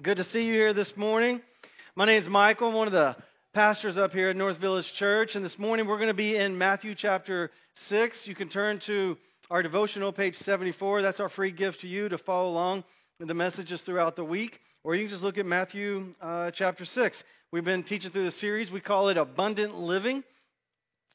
Good to see you here this morning. My name is Michael. I'm one of the pastors up here at North Village Church. And this morning we're going to be in Matthew chapter 6. You can turn to our devotional, page 74. That's our free gift to you to follow along with the messages throughout the week. Or you can just look at Matthew uh, chapter 6. We've been teaching through the series. We call it Abundant Living.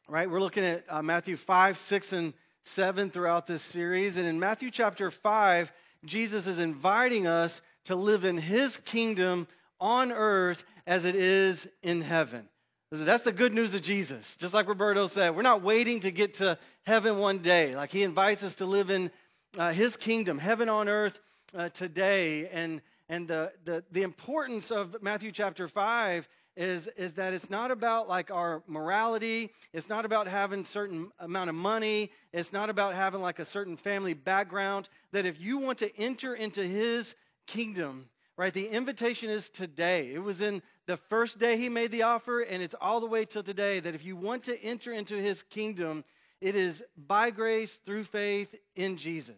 Right? We're looking at uh, Matthew 5, 6, and 7 throughout this series. And in Matthew chapter 5, Jesus is inviting us to live in his kingdom on earth as it is in heaven. That's the good news of Jesus. Just like Roberto said, we're not waiting to get to heaven one day. Like he invites us to live in uh, his kingdom, heaven on earth uh, today. And, and the, the, the importance of Matthew chapter 5 is, is that it's not about like our morality. It's not about having certain amount of money. It's not about having like a certain family background. That if you want to enter into his kingdom, right? The invitation is today. It was in the first day he made the offer, and it's all the way till today that if you want to enter into his kingdom, it is by grace through faith in Jesus.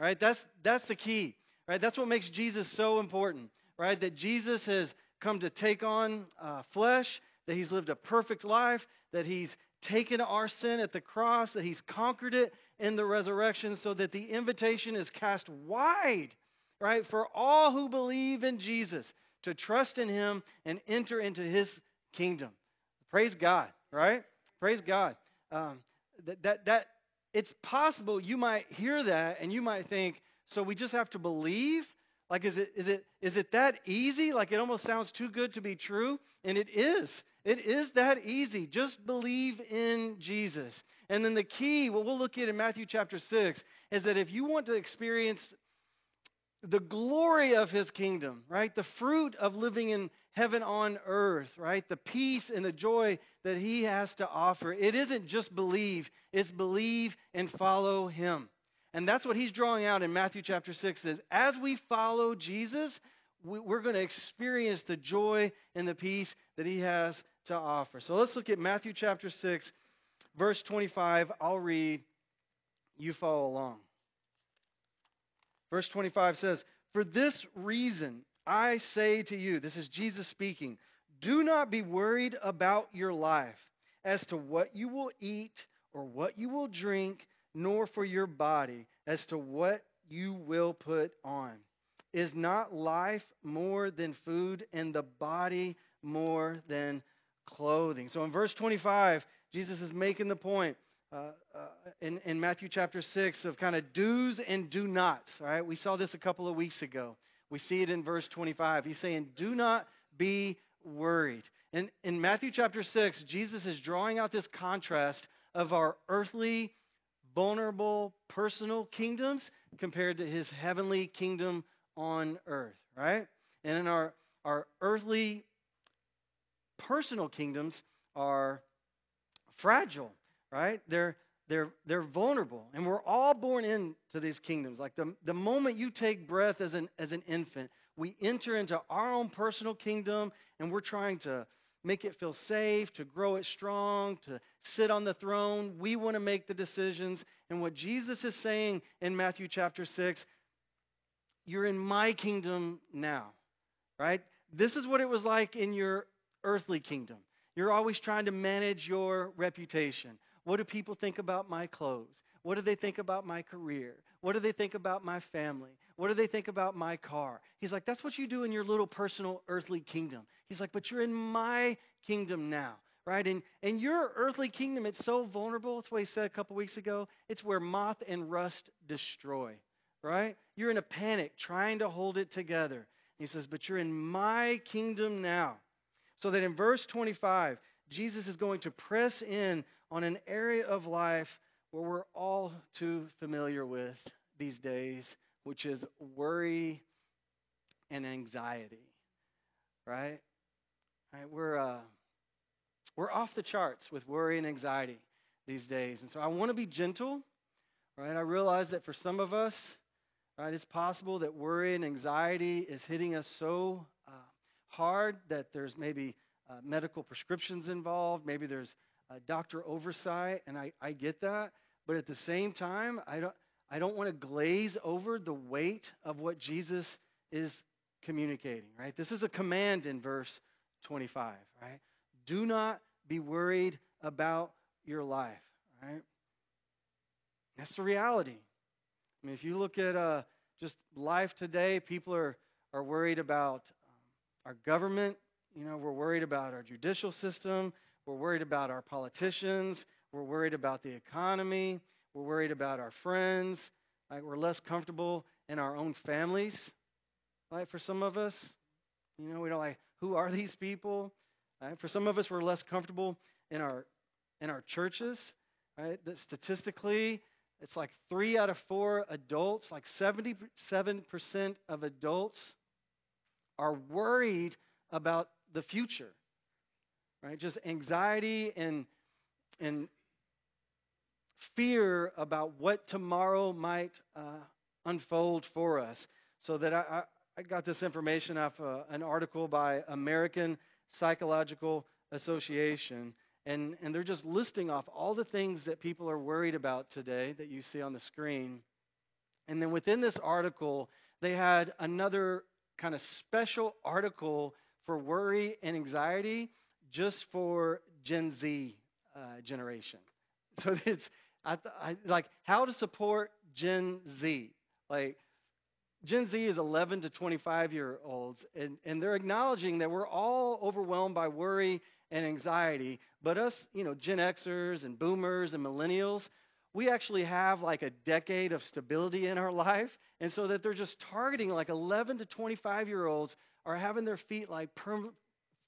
Right? That's that's the key. Right? That's what makes Jesus so important. Right? That Jesus has come to take on uh, flesh, that he's lived a perfect life, that he's taken our sin at the cross, that he's conquered it in the resurrection, so that the invitation is cast wide right? For all who believe in Jesus to trust in him and enter into his kingdom. Praise God, right? Praise God. Um, that, that, that it's possible you might hear that and you might think, so we just have to believe? Like, is it, is, it, is it that easy? Like, it almost sounds too good to be true. And it is. It is that easy. Just believe in Jesus. And then the key, what we'll look at in Matthew chapter 6, is that if you want to experience the glory of his kingdom, right? The fruit of living in heaven on earth, right? The peace and the joy that he has to offer. It isn't just believe, it's believe and follow him. And that's what he's drawing out in Matthew chapter 6 is as we follow Jesus, we're going to experience the joy and the peace that he has to offer. So let's look at Matthew chapter 6, verse 25. I'll read, you follow along. Verse 25 says, For this reason I say to you, this is Jesus speaking, do not be worried about your life as to what you will eat or what you will drink, nor for your body as to what you will put on. Is not life more than food and the body more than clothing? So in verse 25, Jesus is making the point uh, uh, in, in Matthew chapter 6 of kind of do's and do nots, right? We saw this a couple of weeks ago. We see it in verse 25. He's saying, Do not be worried. And in Matthew chapter 6, Jesus is drawing out this contrast of our earthly, vulnerable, personal kingdoms compared to his heavenly kingdom on earth, right? And in our, our earthly, personal kingdoms are fragile right? They're they're they're vulnerable, and we're all born into these kingdoms. Like the the moment you take breath as an as an infant, we enter into our own personal kingdom, and we're trying to make it feel safe, to grow it strong, to sit on the throne. We want to make the decisions. And what Jesus is saying in Matthew chapter 6, you're in my kingdom now, right? This is what it was like in your earthly kingdom. You're always trying to manage your reputation. What do people think about my clothes? What do they think about my career? What do they think about my family? What do they think about my car? He's like, that's what you do in your little personal earthly kingdom. He's like, but you're in my kingdom now, right? And, and your earthly kingdom, it's so vulnerable. That's what he said a couple weeks ago. It's where moth and rust destroy, right? You're in a panic trying to hold it together. He says, but you're in my kingdom now. So that in verse 25, Jesus is going to press in on an area of life where we're all too familiar with these days, which is worry and anxiety. Right? right we're, uh, we're off the charts with worry and anxiety these days. And so I want to be gentle. Right? I realize that for some of us, right, it's possible that worry and anxiety is hitting us so uh, hard that there's maybe uh, medical prescriptions involved, maybe there's uh, doctor oversight, and I, I get that. But at the same time, I don't, I don't want to glaze over the weight of what Jesus is communicating, right? This is a command in verse 25, right? Do not be worried about your life, right? That's the reality. I mean, if you look at uh, just life today, people are, are worried about um, our government. You know, we're worried about our judicial system. We're worried about our politicians. We're worried about the economy. We're worried about our friends. Like we're less comfortable in our own families. Like for some of us, you know, we don't like who are these people. Right? For some of us, we're less comfortable in our in our churches. Right? That statistically, it's like three out of four adults, like 77% of adults, are worried about the future. Right? Just anxiety and and fear about what tomorrow might uh, unfold for us. So that I, I got this information off uh, an article by American Psychological Association. And, and they're just listing off all the things that people are worried about today that you see on the screen. And then within this article, they had another kind of special article for worry and anxiety just for Gen Z uh, generation. So it's I, I, like how to support Gen Z. Like Gen Z is 11 to 25 year olds, and, and they're acknowledging that we're all overwhelmed by worry and anxiety. But us, you know, Gen Xers and boomers and millennials, we actually have like a decade of stability in our life. And so that they're just targeting like 11 to 25 year olds are having their feet like perm-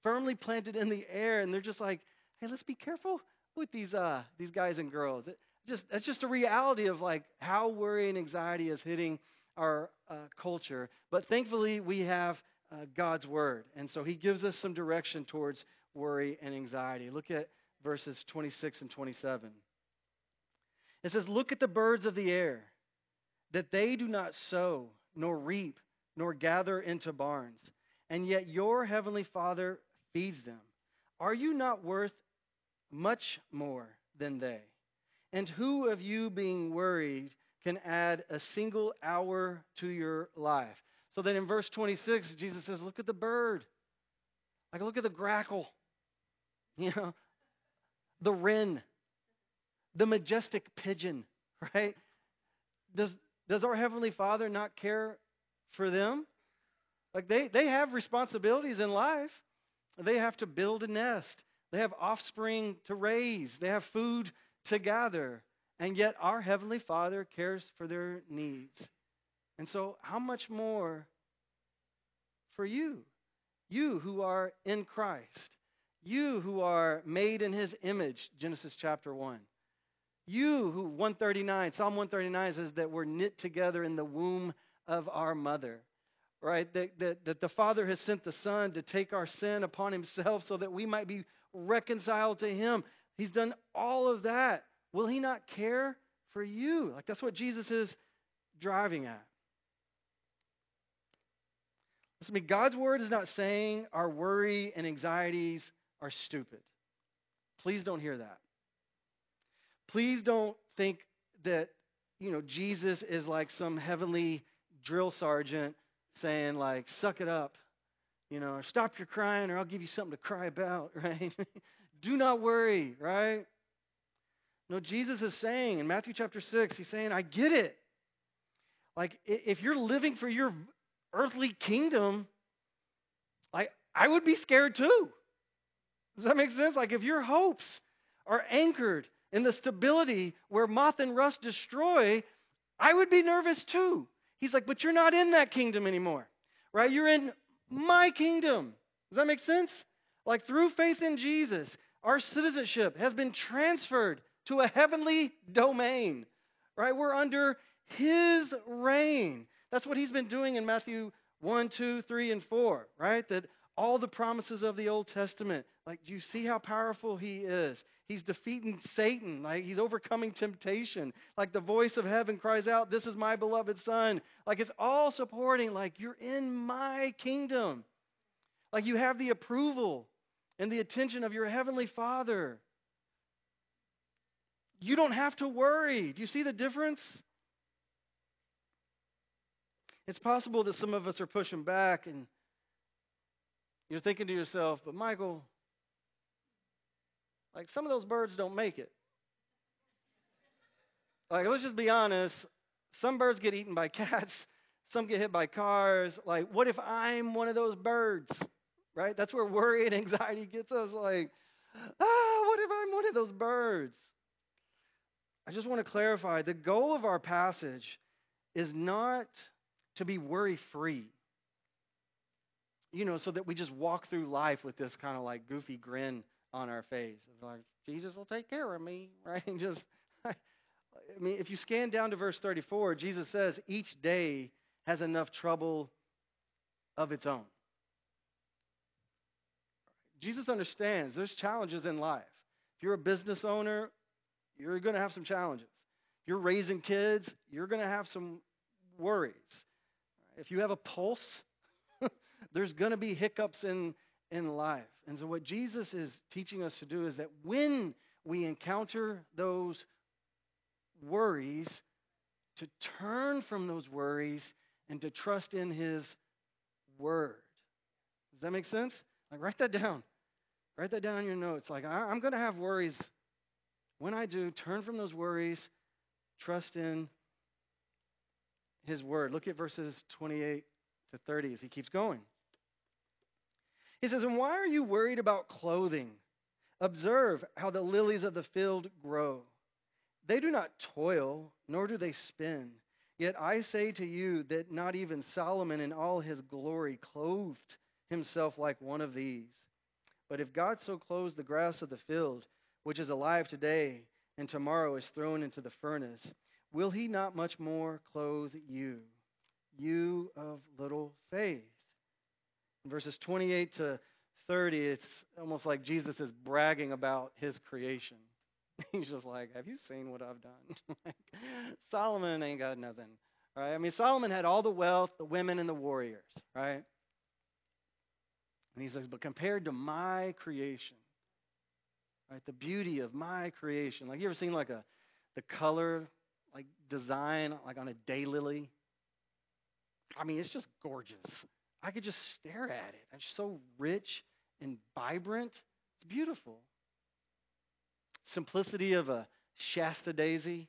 firmly planted in the air. And they're just like, hey, let's be careful with these, uh, these guys and girls. It just, that's just a reality of like how worry and anxiety is hitting our uh, culture. But thankfully, we have uh, God's word. And so he gives us some direction towards worry and anxiety. Look at verses 26 and 27. It says, Look at the birds of the air, that they do not sow, nor reap, nor gather into barns, and yet your heavenly Father feeds them. Are you not worth much more than they? And who of you, being worried, can add a single hour to your life. So then in verse 26, Jesus says, Look at the bird. Like, look at the grackle, you know, the wren, the majestic pigeon, right? Does, does our Heavenly Father not care for them? Like, they, they have responsibilities in life. They have to build a nest, they have offspring to raise, they have food to gather. And yet, our Heavenly Father cares for their needs. And so, how much more for you? You who are in Christ. You who are made in His image, Genesis chapter 1. You who, 139, Psalm 139 says that we're knit together in the womb of our mother, right? That, that, that the Father has sent the Son to take our sin upon Himself so that we might be reconciled to Him. He's done all of that Will he not care for you? Like that's what Jesus is driving at. Listen to me, God's word is not saying our worry and anxieties are stupid. Please don't hear that. Please don't think that, you know, Jesus is like some heavenly drill sergeant saying, like, suck it up, you know, or stop your crying or I'll give you something to cry about, right? Do not worry, right? No, Jesus is saying in Matthew chapter 6, he's saying, I get it. Like, if you're living for your earthly kingdom, like, I would be scared too. Does that make sense? Like, if your hopes are anchored in the stability where moth and rust destroy, I would be nervous too. He's like, but you're not in that kingdom anymore, right? You're in my kingdom. Does that make sense? Like, through faith in Jesus, our citizenship has been transferred to a heavenly domain, right? We're under his reign. That's what he's been doing in Matthew 1, 2, 3, and 4, right? That all the promises of the Old Testament, like, do you see how powerful he is? He's defeating Satan, like, he's overcoming temptation. Like, the voice of heaven cries out, This is my beloved Son. Like, it's all supporting, like, you're in my kingdom. Like, you have the approval and the attention of your heavenly Father. You don't have to worry. Do you see the difference? It's possible that some of us are pushing back and You're thinking to yourself, but Michael, like some of those birds don't make it. Like, let's just be honest. Some birds get eaten by cats, some get hit by cars. Like, what if I'm one of those birds? Right? That's where worry and anxiety gets us. Like, ah, what if I'm one of those birds? I just want to clarify the goal of our passage is not to be worry free. You know, so that we just walk through life with this kind of like goofy grin on our face. Like, Jesus will take care of me, right? And just, I mean, if you scan down to verse 34, Jesus says each day has enough trouble of its own. Jesus understands there's challenges in life. If you're a business owner, you're going to have some challenges. If you're raising kids, you're going to have some worries. If you have a pulse, there's going to be hiccups in, in life. And so, what Jesus is teaching us to do is that when we encounter those worries, to turn from those worries and to trust in His Word. Does that make sense? Like, write that down. Write that down in your notes. Like, I'm going to have worries. When I do, turn from those worries, trust in His Word. Look at verses 28 to 30 as he keeps going. He says, And why are you worried about clothing? Observe how the lilies of the field grow. They do not toil, nor do they spin. Yet I say to you that not even Solomon in all his glory clothed himself like one of these. But if God so clothes the grass of the field, which is alive today and tomorrow is thrown into the furnace, will he not much more clothe you, you of little faith? Verses 28 to 30, it's almost like Jesus is bragging about his creation. He's just like, Have you seen what I've done? like, Solomon ain't got nothing. Right? I mean, Solomon had all the wealth, the women, and the warriors, right? And he says, But compared to my creation, right, the beauty of my creation, like you ever seen like a the color, like design, like on a daylily? I mean, it's just gorgeous. I could just stare at it. It's so rich and vibrant. It's beautiful. Simplicity of a Shasta daisy.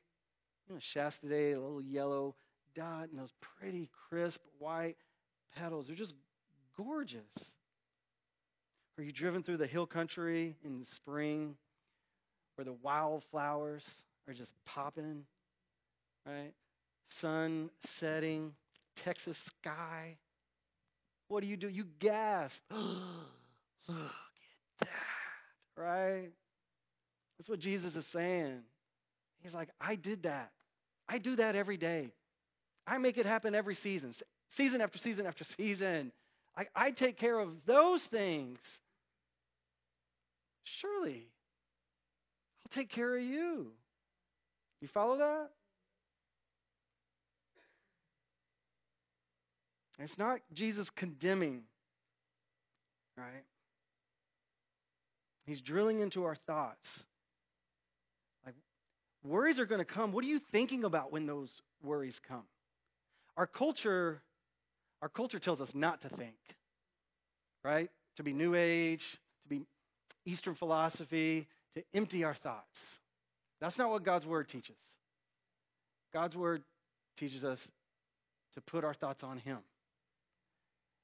You know, Shasta daisy, a little yellow dot, and those pretty, crisp, white petals. They're just gorgeous. Are you driven through the hill country in the spring where the wildflowers are just popping? Right? Sun setting, Texas sky. What do you do? You gasp. Look at that, right? That's what Jesus is saying. He's like, I did that. I do that every day. I make it happen every season, season after season after season. I, I take care of those things. Surely, I'll take care of you. You follow that? It's not Jesus condemning, right? He's drilling into our thoughts. Like, worries are going to come. What are you thinking about when those worries come? Our culture, our culture tells us not to think, right? To be New Age, to be Eastern philosophy, to empty our thoughts. That's not what God's Word teaches. God's Word teaches us to put our thoughts on Him.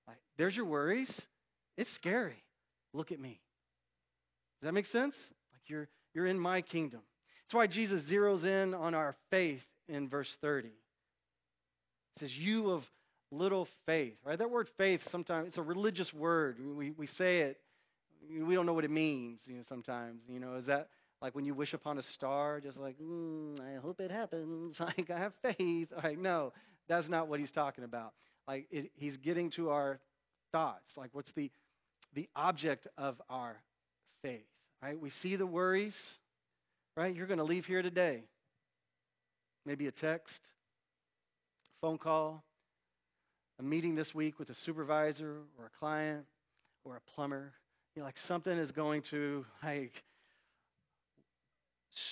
Like, there's your worries. It's scary. Look at me. Does that make sense? Like you're you're in my kingdom. That's why Jesus zeroes in on our faith in verse 30. It says, You of little faith, right? That word faith sometimes it's a religious word. We we say it, we don't know what it means, you know, sometimes. You know, is that like when you wish upon a star, just like, mm, I hope it happens. Like I have faith. Like, no, that's not what he's talking about. Like it, he's getting to our thoughts. Like what's the the object of our faith? Right? We see the worries. Right? You're going to leave here today. Maybe a text, phone call, a meeting this week with a supervisor or a client or a plumber. You know, like something is going to like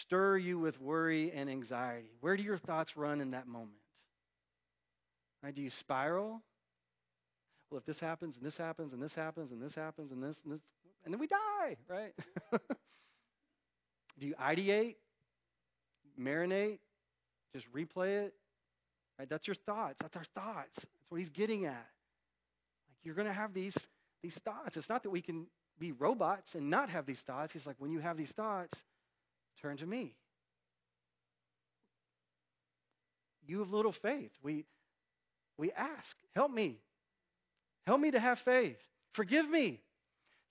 stir you with worry and anxiety. Where do your thoughts run in that moment? Right? Do you spiral? well, if this happens and this happens and this happens and this happens and this and this, and then we die, right? Do you ideate, marinate, just replay it? Right? That's your thoughts. That's our thoughts. That's what he's getting at. Like you're going to have these these thoughts. It's not that we can be robots and not have these thoughts. He's like, when you have these thoughts, turn to me. You have little faith. We we ask, help me. Help me to have faith. Forgive me.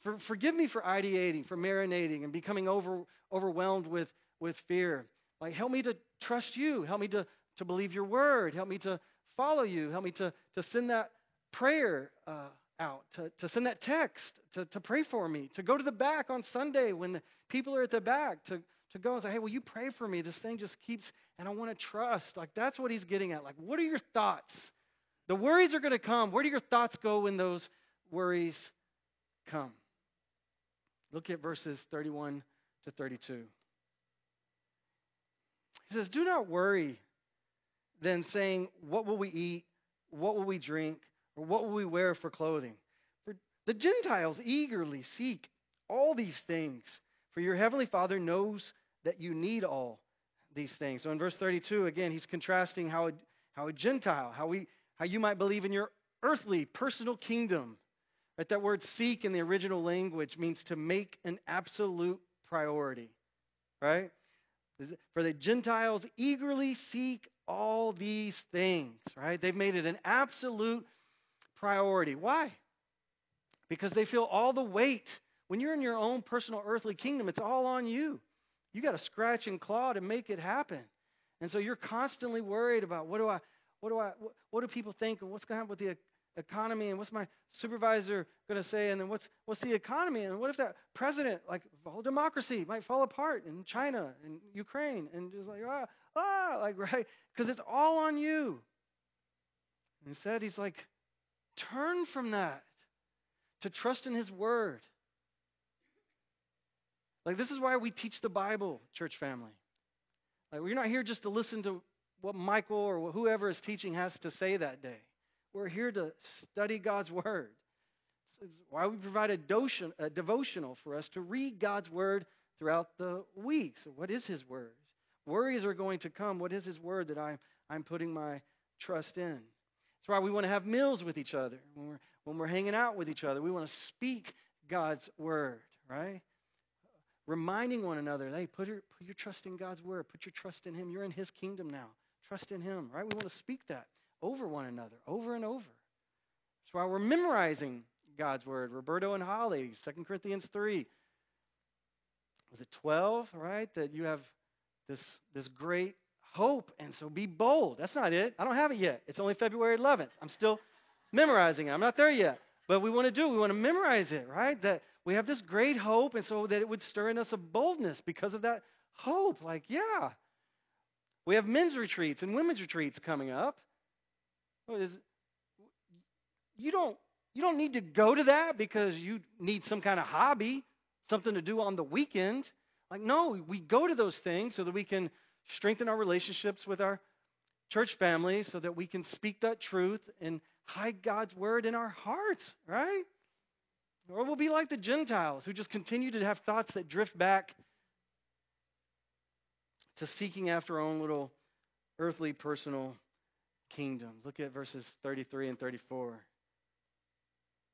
For, forgive me for ideating, for marinating, and becoming over, overwhelmed with, with fear. Like, help me to trust you. Help me to, to believe your word. Help me to follow you. Help me to, to send that prayer uh, out, to, to send that text, to, to pray for me, to go to the back on Sunday when the people are at the back, to, to go and say, hey, will you pray for me? This thing just keeps, and I want to trust. Like, that's what he's getting at. Like, what are your thoughts? The worries are going to come. Where do your thoughts go when those worries come? Look at verses 31 to 32. He says, Do not worry then, saying, What will we eat? What will we drink? Or what will we wear for clothing? For the Gentiles eagerly seek all these things, for your heavenly Father knows that you need all these things. So in verse 32, again, he's contrasting how a, how a Gentile, how, we, how you might believe in your earthly, personal kingdom, Right? That word seek in the original language means to make an absolute priority. Right? For the Gentiles eagerly seek all these things, right? They've made it an absolute priority. Why? Because they feel all the weight. When you're in your own personal earthly kingdom, it's all on you. You got to scratch and claw to make it happen. And so you're constantly worried about what do I what do I what do people think and what's going to happen with the economy and what's my supervisor going to say and then what's what's the economy and what if that president like whole democracy might fall apart in China and Ukraine and just like ah ah like right because it's all on you. Instead, he's like, turn from that to trust in his word. Like this is why we teach the Bible, church family. Like we're not here just to listen to what Michael or whoever is teaching has to say that day. We're here to study God's Word. It's why we provide a, a devotional for us to read God's Word throughout the week. So, what is His Word? Worries are going to come. What is His Word that I'm, I'm putting my trust in? That's why we want to have meals with each other. When we're, when we're hanging out with each other, we want to speak God's Word, right? Reminding one another, hey, put your, put your trust in God's Word. Put your trust in Him. You're in His kingdom now. Trust in Him, right? We want to speak that over one another, over and over. That's why we're memorizing God's word. Roberto and Holly, 2 Corinthians 3. Was it 12, right? That you have this, this great hope, and so be bold. That's not it. I don't have it yet. It's only February 11th. I'm still memorizing it. I'm not there yet. But we want to do, we want to memorize it, right? That we have this great hope, and so that it would stir in us a boldness because of that hope. Like, yeah. We have men's retreats and women's retreats coming up you don't you don't need to go to that because you need some kind of hobby, something to do on the weekend. Like no, we go to those things so that we can strengthen our relationships with our church family so that we can speak that truth and hide God's word in our hearts, right? Or we'll be like the Gentiles who just continue to have thoughts that drift back to seeking after our own little earthly personal kingdom. Look at verses 33 and 34.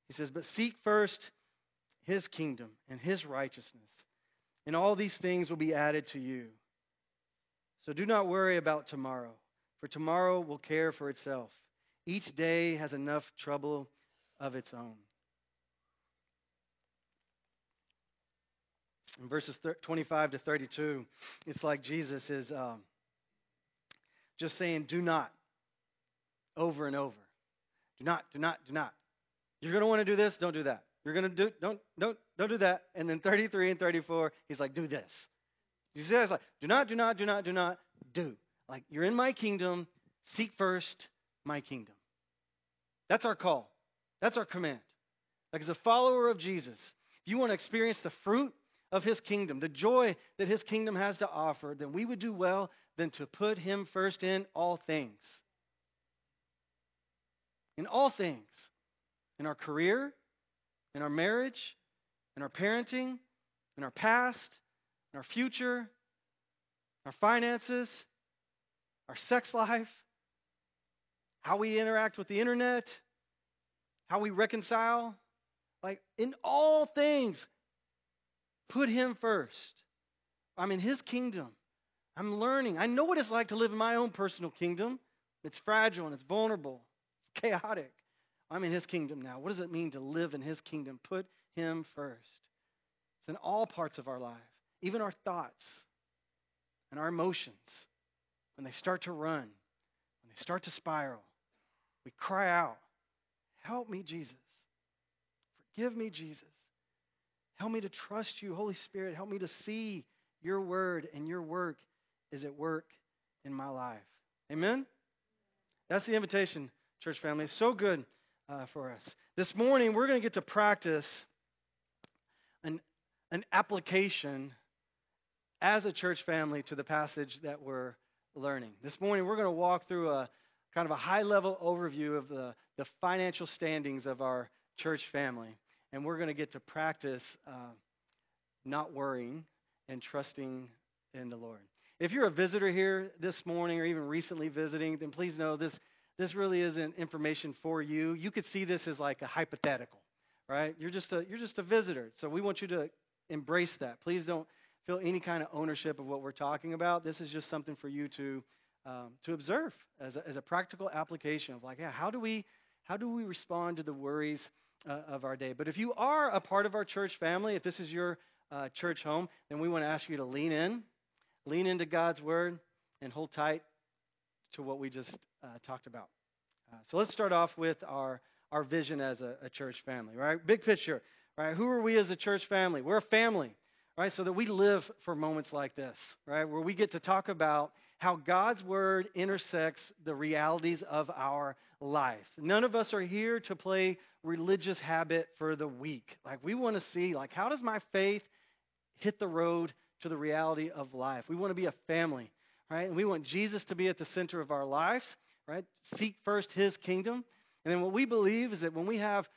He says, But seek first his kingdom and his righteousness, and all these things will be added to you. So do not worry about tomorrow, for tomorrow will care for itself. Each day has enough trouble of its own. In verses 25 to 32, it's like Jesus is um, just saying, Do not over and over. Do not, do not, do not. You're going to want to do this, don't do that. You're going to do, don't, don't, don't do that. And then 33 and 34, he's like, do this. You see, it's like, do not, do not, do not, do not, do. Like, you're in my kingdom, seek first my kingdom. That's our call. That's our command. Like, as a follower of Jesus, if you want to experience the fruit of his kingdom, the joy that his kingdom has to offer, then we would do well than to put him first in all things in all things. in our career, in our marriage, in our parenting, in our past, in our future, our finances, our sex life, how we interact with the internet, how we reconcile. Like in all things, put Him first. I'm in His kingdom. I'm learning. I know what it's like to live in my own personal kingdom. It's fragile and it's vulnerable, it's chaotic. I'm in His kingdom now. What does it mean to live in His kingdom? Put Him first. It's in all parts of our life, even our thoughts and our emotions. When they start to run, when they start to spiral, we cry out, Help me, Jesus. Forgive me, Jesus. Help me to trust you, Holy Spirit. Help me to see your word and your work is at work in my life. Amen? That's the invitation, church family. It's so good uh, for us. This morning, we're going to get to practice an, an application as a church family to the passage that we're learning. This morning, we're going to walk through a kind of a high level overview of the, the financial standings of our church family. And we're going to get to practice uh, not worrying and trusting in the Lord. If you're a visitor here this morning or even recently visiting, then please know this, this really isn't information for you. You could see this as like a hypothetical, right? You're just a, you're just a visitor. So we want you to embrace that. Please don't feel any kind of ownership of what we're talking about. This is just something for you to, um, to observe as a, as a practical application of like, yeah, how do we, how do we respond to the worries uh, of our day? But if you are a part of our church family, if this is your uh, church home, then we want to ask you to lean in lean into God's word, and hold tight to what we just uh, talked about. Uh, so let's start off with our, our vision as a, a, church family, right? Big picture, right? Who are we as a church family? We're a family, right? So that we live for moments like this, right? Where we get to talk about how God's word intersects the realities of our life. None of us are here to play religious habit for the week. Like we want to see, like, how does my faith hit the road to the reality of life. We want to be a family, right? And we want Jesus to be at the center of our lives, right? Seek first his kingdom. And then what we believe is that when we have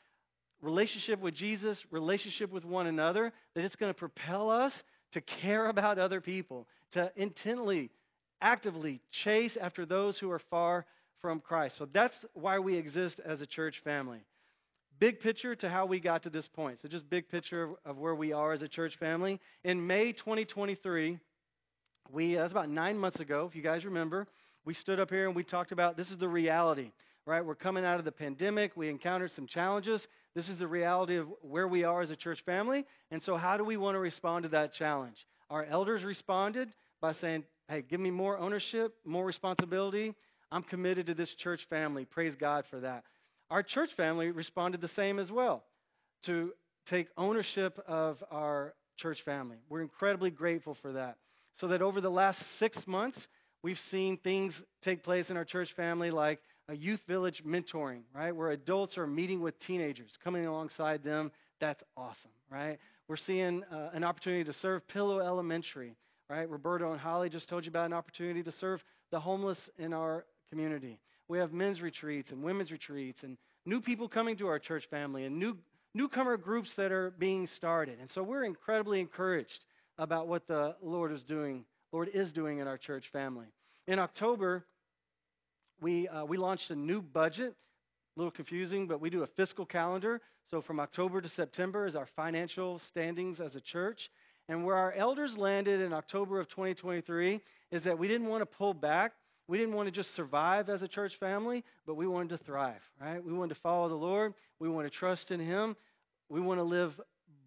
relationship with Jesus, relationship with one another, that it's going to propel us to care about other people, to intently, actively chase after those who are far from Christ. So that's why we exist as a church family big picture to how we got to this point. So, just big picture of, where we are as a church family. In May 2023, we, uh, that's about nine months ago, if you guys remember, we stood up here and we talked about this is the reality, right? We're coming out of the pandemic. We encountered some challenges. This is the reality of where we are as a church family. And so, how do we want to respond to that challenge? Our elders responded by saying, hey, give me more ownership, more responsibility. I'm committed to this church family. Praise God for that. Our church family responded the same as well to take ownership of our church family. We're incredibly grateful for that. So that over the last six months, we've seen things take place in our church family like a youth village mentoring, right? Where adults are meeting with teenagers, coming alongside them. That's awesome, right? We're seeing uh, an opportunity to serve Pillow Elementary, right? Roberto and Holly just told you about an opportunity to serve the homeless in our community. We have men's retreats and women's retreats and new people coming to our church family and new newcomer groups that are being started. And so we're incredibly encouraged about what the Lord is doing, Lord is doing in our church family. In October, we uh, we launched a new budget. A little confusing, but we do a fiscal calendar. So from October to September is our financial standings as a church. And where our elders landed in October of 2023 is that we didn't want to pull back we didn't want to just survive as a church family, but we wanted to thrive, right? We wanted to follow the Lord. We want to trust in Him. We want to live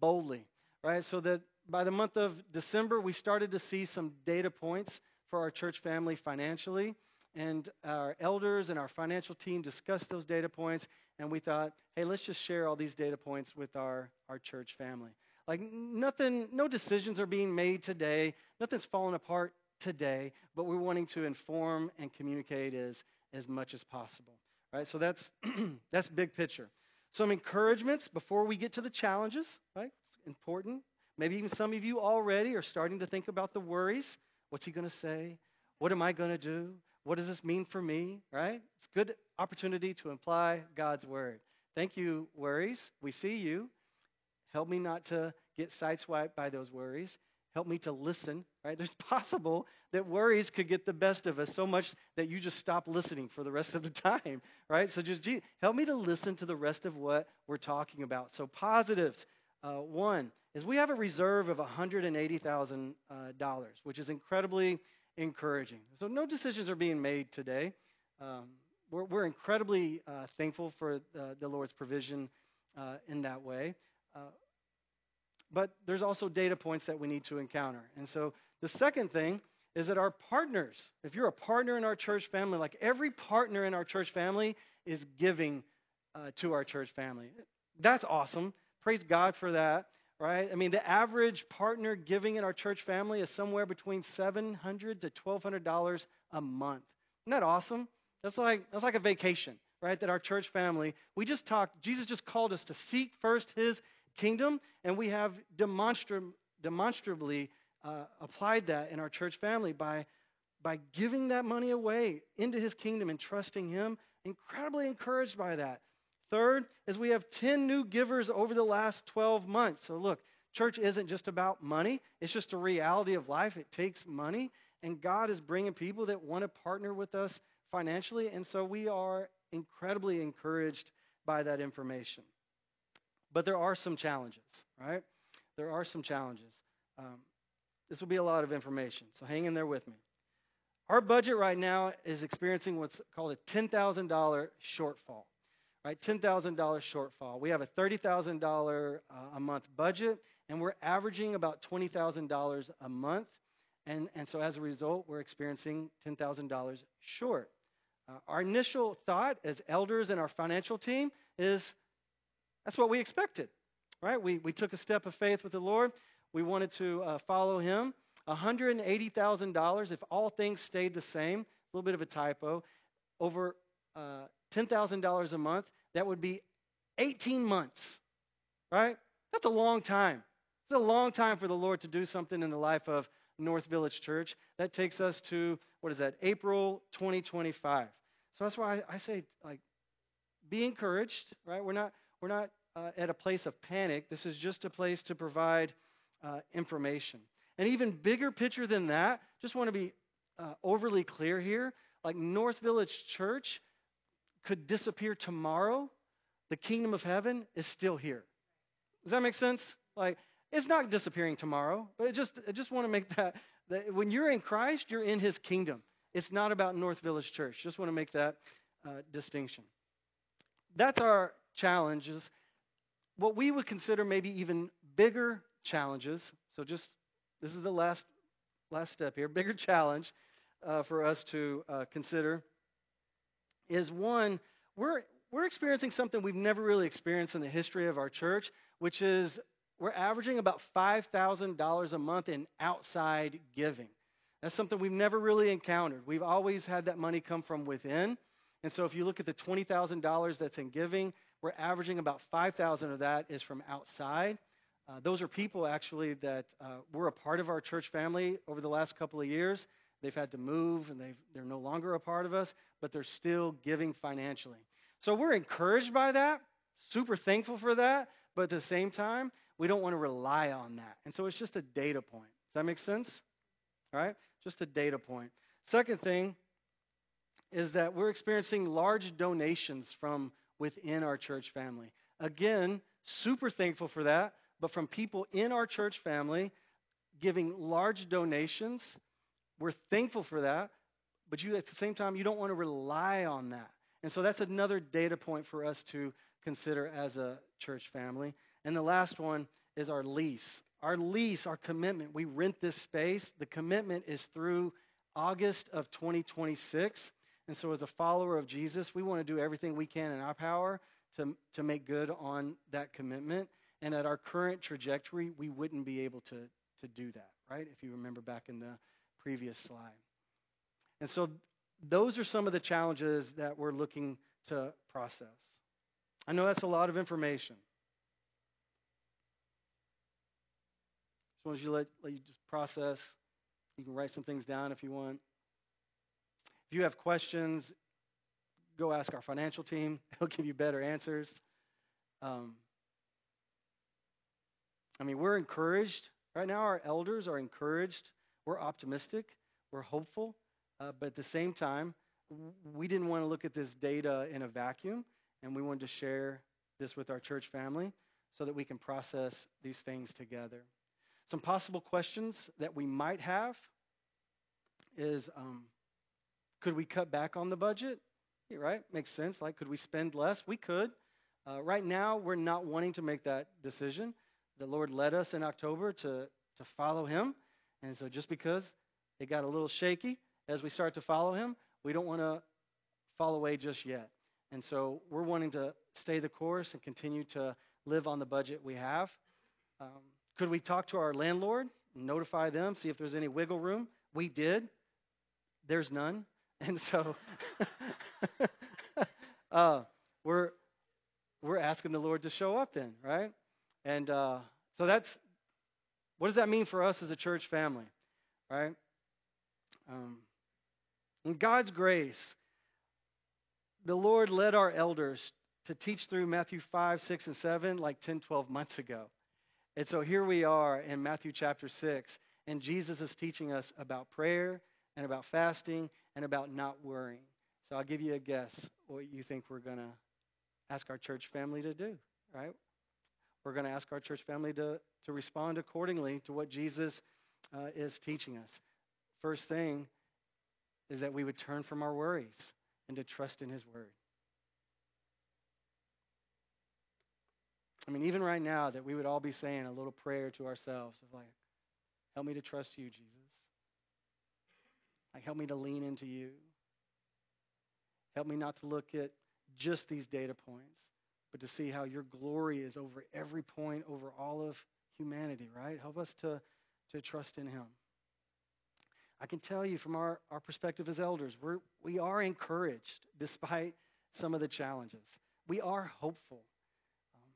boldly, right? So that by the month of December, we started to see some data points for our church family financially. And our elders and our financial team discussed those data points. And we thought, hey, let's just share all these data points with our, our church family. Like nothing, no decisions are being made today. Nothing's falling apart today, but we're wanting to inform and communicate as, as much as possible. Right? So that's that's big picture. Some encouragements before we get to the challenges, right? It's important. Maybe even some of you already are starting to think about the worries. What's he going to say? What am I going to do? What does this mean for me? Right? It's a good opportunity to apply God's word. thank you, worries. We see you. Help me not to get sideswiped by those worries. Help me to listen, right? There's possible that worries could get the best of us so much that you just stop listening for the rest of the time, right? So just help me to listen to the rest of what we're talking about. So positives. Uh, one is we have a reserve of $180,000, uh, which is incredibly encouraging. So no decisions are being made today. Um, we're, we're, incredibly uh, thankful for uh, the Lord's provision uh, in that way. But there's also data points that we need to encounter. And so the second thing is that our partners, if you're a partner in our church family, like every partner in our church family is giving uh, to our church family. That's awesome. Praise God for that, right? I mean, the average partner giving in our church family is somewhere between $700 to $1,200 a month. Isn't that awesome? That's like, that's like a vacation, right? That our church family, we just talked, Jesus just called us to seek first his kingdom, and we have demonstra- demonstrably uh, applied that in our church family by, by giving that money away into his kingdom and trusting him. Incredibly encouraged by that. Third is we have 10 new givers over the last 12 months. So look, church isn't just about money, it's just a reality of life. It takes money, and God is bringing people that want to partner with us financially, and so we are incredibly encouraged by that information. But there are some challenges, right? There are some challenges. Um, this will be a lot of information, so hang in there with me. Our budget right now is experiencing what's called a $10,000 shortfall, right? $10,000 shortfall. We have a $30,000 uh, a month budget, and we're averaging about $20,000 a month. And, and so as a result, we're experiencing $10,000 short. Uh, our initial thought as elders and our financial team is that's what we expected, right? We, we took a step of faith with the Lord. We wanted to uh, follow Him. $180,000 if all things stayed the same, a little bit of a typo, over uh, $10,000 a month, that would be 18 months, right? That's a long time. It's a long time for the Lord to do something in the life of North Village Church. That takes us to, what is that, April 2025. So that's why I, I say, like, be encouraged, right? We're not, we're not uh, at a place of panic. This is just a place to provide uh, information. And even bigger picture than that, just want to be uh, overly clear here. Like North Village Church could disappear tomorrow, the kingdom of heaven is still here. Does that make sense? Like it's not disappearing tomorrow, but it just I just want to make that, that when you're in Christ, you're in His kingdom. It's not about North Village Church. Just want to make that uh, distinction. That's our challenges. What we would consider maybe even bigger challenges. So just this is the last last step here. Bigger challenge uh, for us to uh, consider is one we're we're experiencing something we've never really experienced in the history of our church, which is we're averaging about $5,000 a month in outside giving. That's something we've never really encountered. We've always had that money come from within. And so if you look at the $20,000 that's in giving, we're averaging about 5,000 of that is from outside. Uh, those are people actually that uh, were a part of our church family over the last couple of years. They've had to move and they they're no longer a part of us, but they're still giving financially. So we're encouraged by that, super thankful for that, but at the same time, we don't want to rely on that. And so it's just a data point. Does that make sense? All right? Just a data point. Second thing is that we're experiencing large donations from within our church family. Again, super thankful for that, but from people in our church family giving large donations, we're thankful for that, but you at the same time you don't want to rely on that. And so that's another data point for us to consider as a church family. And the last one is our lease. Our lease, our commitment, we rent this space. The commitment is through August of 2026. And so, as a follower of Jesus, we want to do everything we can in our power to, to make good on that commitment. And at our current trajectory, we wouldn't be able to, to do that, right? If you remember back in the previous slide. And so, those are some of the challenges that we're looking to process. I know that's a lot of information. Just as you let, let you just process. You can write some things down if you want. If you have questions, go ask our financial team. They'll give you better answers. Um, I mean, we're encouraged right now. Our elders are encouraged. We're optimistic. We're hopeful. Uh, but at the same time, we didn't want to look at this data in a vacuum, and we wanted to share this with our church family so that we can process these things together. Some possible questions that we might have is um, could we cut back on the budget? Yeah, right? Makes sense. Like, could we spend less? We could. Uh, right now, we're not wanting to make that decision. The Lord led us in October to, to follow Him. And so, just because it got a little shaky as we start to follow Him, we don't want to fall away just yet. And so, we're wanting to stay the course and continue to live on the budget we have. Um, could we talk to our landlord, notify them, see if there's any wiggle room? We did. There's none. And so uh, we're we're asking the Lord to show up then, right? And uh, so that's what does that mean for us as a church family, right? Um, in God's grace, the Lord led our elders to teach through Matthew 5, 6, and 7 like 10, 12 months ago. And so here we are in Matthew chapter 6, and Jesus is teaching us about prayer and about fasting and about not worrying. So I'll give you a guess what you think we're going to ask our church family to do, right? We're going to ask our church family to, to respond accordingly to what Jesus uh, is teaching us. First thing is that we would turn from our worries and to trust in His Word. I mean, even right now, that we would all be saying a little prayer to ourselves of like, help me to trust you, Jesus. Like, help me to lean into you. Help me not to look at just these data points, but to see how your glory is over every point, over all of humanity, right? Help us to, to trust in Him. I can tell you from our, our perspective as elders, we're, we are encouraged despite some of the challenges. We are hopeful. Um,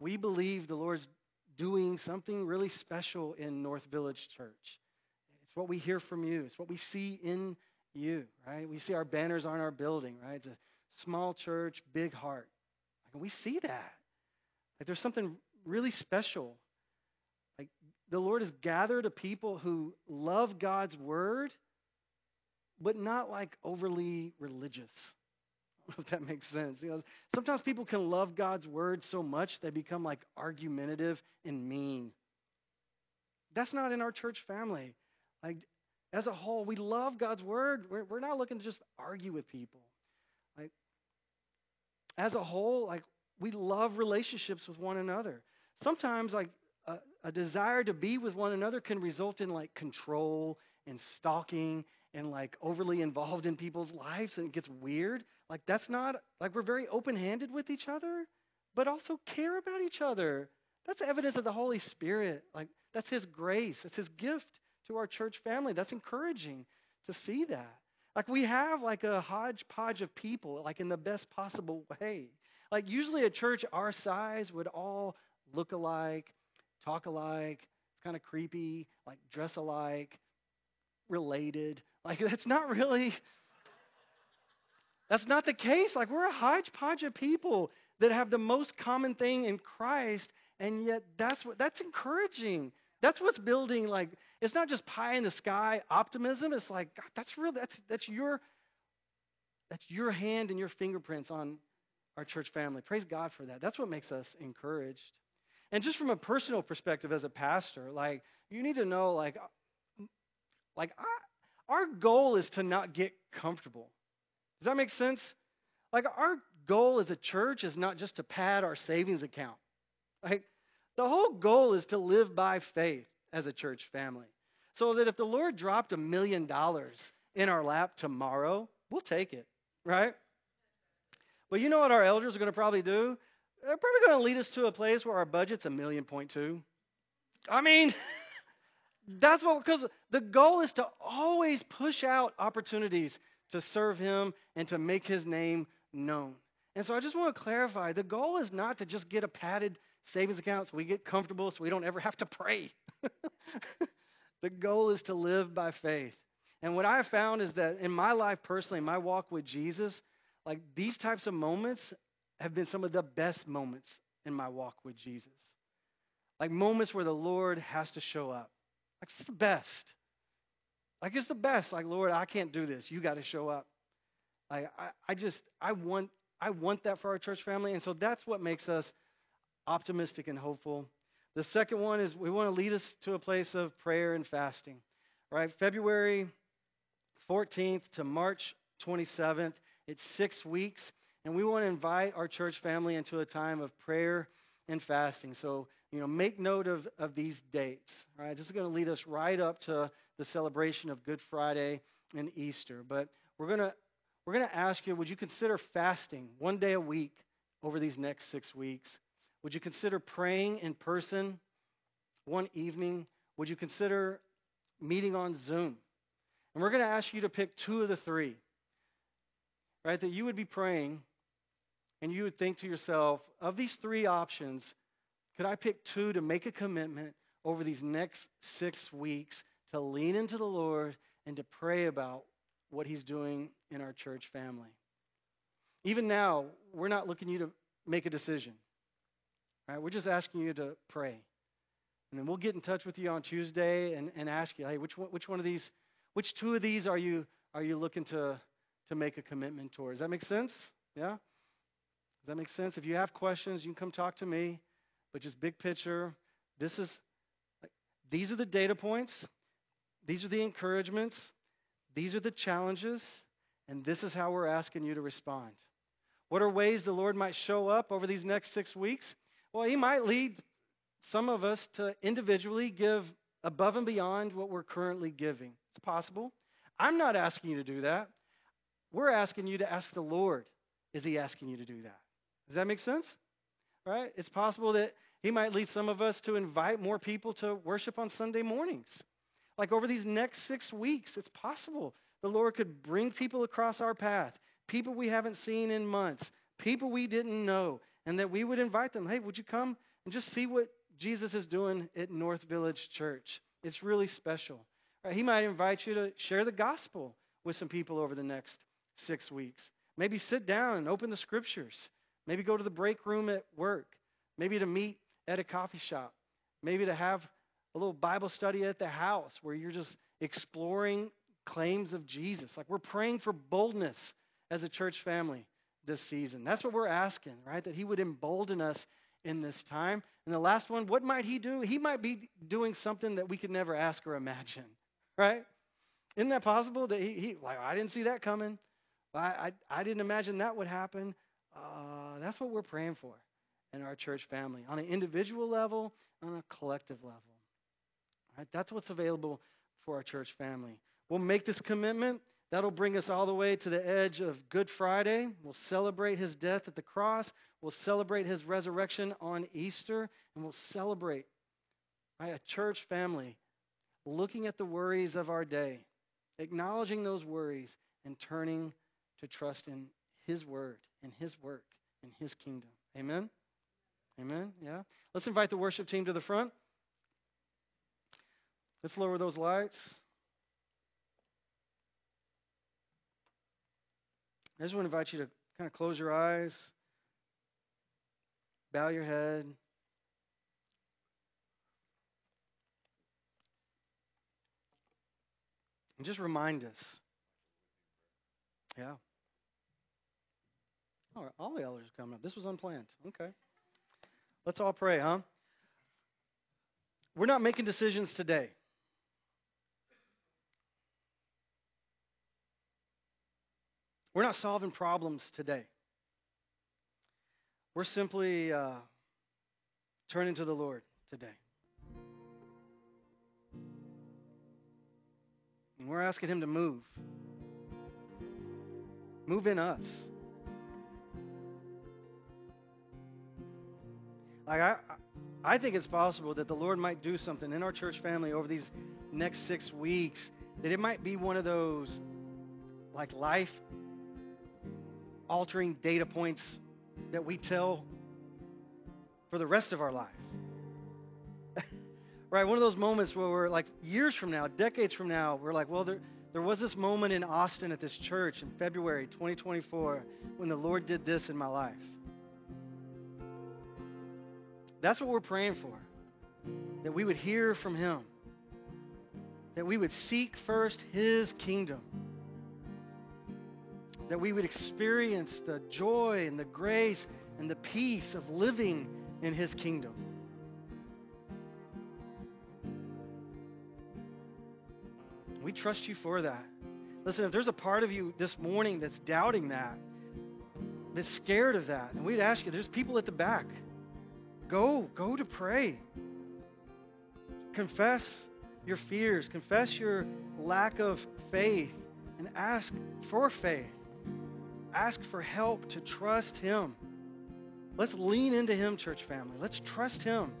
we believe the Lord's doing something really special in North Village Church what we hear from you. It's what we see in you, right? We see our banners on our building, right? It's a small church, big heart. Like, we see that. Like there's something really special. Like the Lord has gathered a people who love God's word, but not like overly religious. if that makes sense. You know, sometimes people can love God's word so much they become like argumentative and mean. That's not in our church family. Like, as a whole, we love God's word. We're, we're not looking to just argue with people. Like, as a whole, like, we love relationships with one another. Sometimes, like, a, a desire to be with one another can result in, like, control and stalking and, like, overly involved in people's lives, and it gets weird. Like, that's not, like, we're very open handed with each other, but also care about each other. That's evidence of the Holy Spirit. Like, that's His grace, that's His gift to our church family. That's encouraging to see that. Like we have like a hodgepodge of people, like in the best possible way. Like usually a church our size would all look alike, talk alike. It's kind of creepy, like dress alike, related. Like that's not really that's not the case. Like we're a hodgepodge of people that have the most common thing in Christ, and yet that's what that's encouraging. That's what's building like it's not just pie in the sky optimism. It's like God, that's real. That's that's your that's your hand and your fingerprints on our church family. Praise God for that. That's what makes us encouraged. And just from a personal perspective as a pastor, like you need to know like like I, our goal is to not get comfortable. Does that make sense? Like our goal as a church is not just to pad our savings account. Like the whole goal is to live by faith as a church family. So that if the Lord dropped a million dollars in our lap tomorrow, we'll take it, right? But you know what our elders are going to probably do? They're probably going to lead us to a place where our budget's a million point two. I mean, that's what, because the goal is to always push out opportunities to serve Him and to make His name known. And so I just want to clarify the goal is not to just get a padded savings account so we get comfortable so we don't ever have to pray. the goal is to live by faith. And what I found is that in my life personally, my walk with Jesus, like these types of moments have been some of the best moments in my walk with Jesus. Like moments where the Lord has to show up. Like it's the best. Like it's the best. Like, Lord, I can't do this. You got to show up. Like I, I just I want I want that for our church family. And so that's what makes us optimistic and hopeful. The second one is we want to lead us to a place of prayer and fasting. Right? February 14th to March 27th. It's six weeks. And we want to invite our church family into a time of prayer and fasting. So, you know, make note of, of these dates. Right? This is going to lead us right up to the celebration of Good Friday and Easter. But we're going to we're going to ask you, would you consider fasting one day a week over these next six weeks? Would you consider praying in person one evening? Would you consider meeting on Zoom? And we're going to ask you to pick two of the three, right? That you would be praying and you would think to yourself, of these three options, could I pick two to make a commitment over these next six weeks to lean into the Lord and to pray about what He's doing in our church family? Even now, we're not looking you to make a decision. Right? We're just asking you to pray. And then we'll get in touch with you on Tuesday and, and ask you, hey, which one, which one of these, which two of these are you, are you looking to, to make a commitment towards? Does that make sense? Yeah? Does that make sense? If you have questions, you can come talk to me. But just big picture, this is, these are the data points. These are the encouragements. These are the challenges. And this is how we're asking you to respond. What are ways the Lord might show up over these next six weeks? Well, He might lead some of us to individually give above and beyond what we're currently giving. It's possible. I'm not asking you to do that. We're asking you to ask the Lord, is He asking you to do that? Does that make sense? Right? It's possible that He might lead some of us to invite more people to worship on Sunday mornings. Like over these next six weeks, it's possible the Lord could bring people across our path, people we haven't seen in months, people we didn't know, and that we would invite them, hey, would you come and just see what Jesus is doing at North Village Church? It's really special. Right, he might invite you to share the gospel with some people over the next six weeks. Maybe sit down and open the scriptures. Maybe go to the break room at work. Maybe to meet at a coffee shop. Maybe to have a little Bible study at the house where you're just exploring claims of Jesus. Like we're praying for boldness as a church family this season. That's what we're asking, right? That He would embolden us in this time. And the last one, what might He do? He might be doing something that we could never ask or imagine, right? Isn't that possible? That He, he like, I didn't see that coming. I, I, I didn't imagine that would happen. Uh, that's what we're praying for in our church family on an individual level, on a collective level. Right? That's what's available for our church family. We'll make this commitment. That'll bring us all the way to the edge of Good Friday. We'll celebrate his death at the cross. We'll celebrate his resurrection on Easter. And we'll celebrate right, a church family looking at the worries of our day, acknowledging those worries, and turning to trust in his word and his work and his kingdom. Amen? Amen? Yeah? Let's invite the worship team to the front. Let's lower those lights. I just want to invite you to kind of close your eyes, bow your head. And just remind us. Yeah. All right, all the elders are coming up. This was unplanned. Okay. Let's all pray, huh? We're not making decisions today. We're not solving problems today. We're simply uh, turning to the Lord today. And we're asking Him to move. Move in us. Like I, I think it's possible that the Lord might do something in our church family over these next six weeks. That it might be one of those like life altering data points that we tell for the rest of our life. right? One of those moments where we're like years from now, decades from now, we're like, well, there, there was this moment in Austin at this church in February 2024 when the Lord did this in my life. That's what we're praying for. That we would hear from Him. That we would seek first His kingdom. That we would experience the joy and the grace and the peace of living in His kingdom. We trust you for that. Listen, if there's a part of you this morning that's doubting that, that's scared of that, and we'd ask you, there's people at the back. Go, go to pray. Confess your fears, confess your lack of faith, and ask for faith. Ask for help to trust Him. Let's lean into Him, church family. Let's trust Him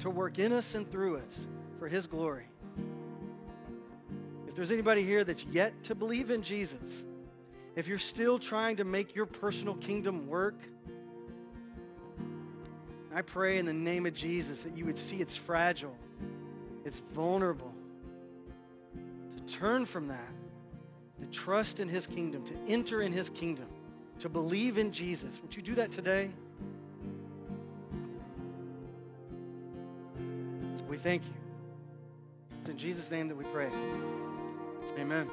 to work in us and through us for His glory If there's anybody here that's yet to believe in Jesus, if you're still trying to make your personal kingdom work, I pray in the name of Jesus that you would see it's fragile, it's vulnerable, to turn from that, to trust in His kingdom, to enter in His kingdom, to believe in Jesus. Would you do that today? We thank you. It's in Jesus' name that we pray. Amen.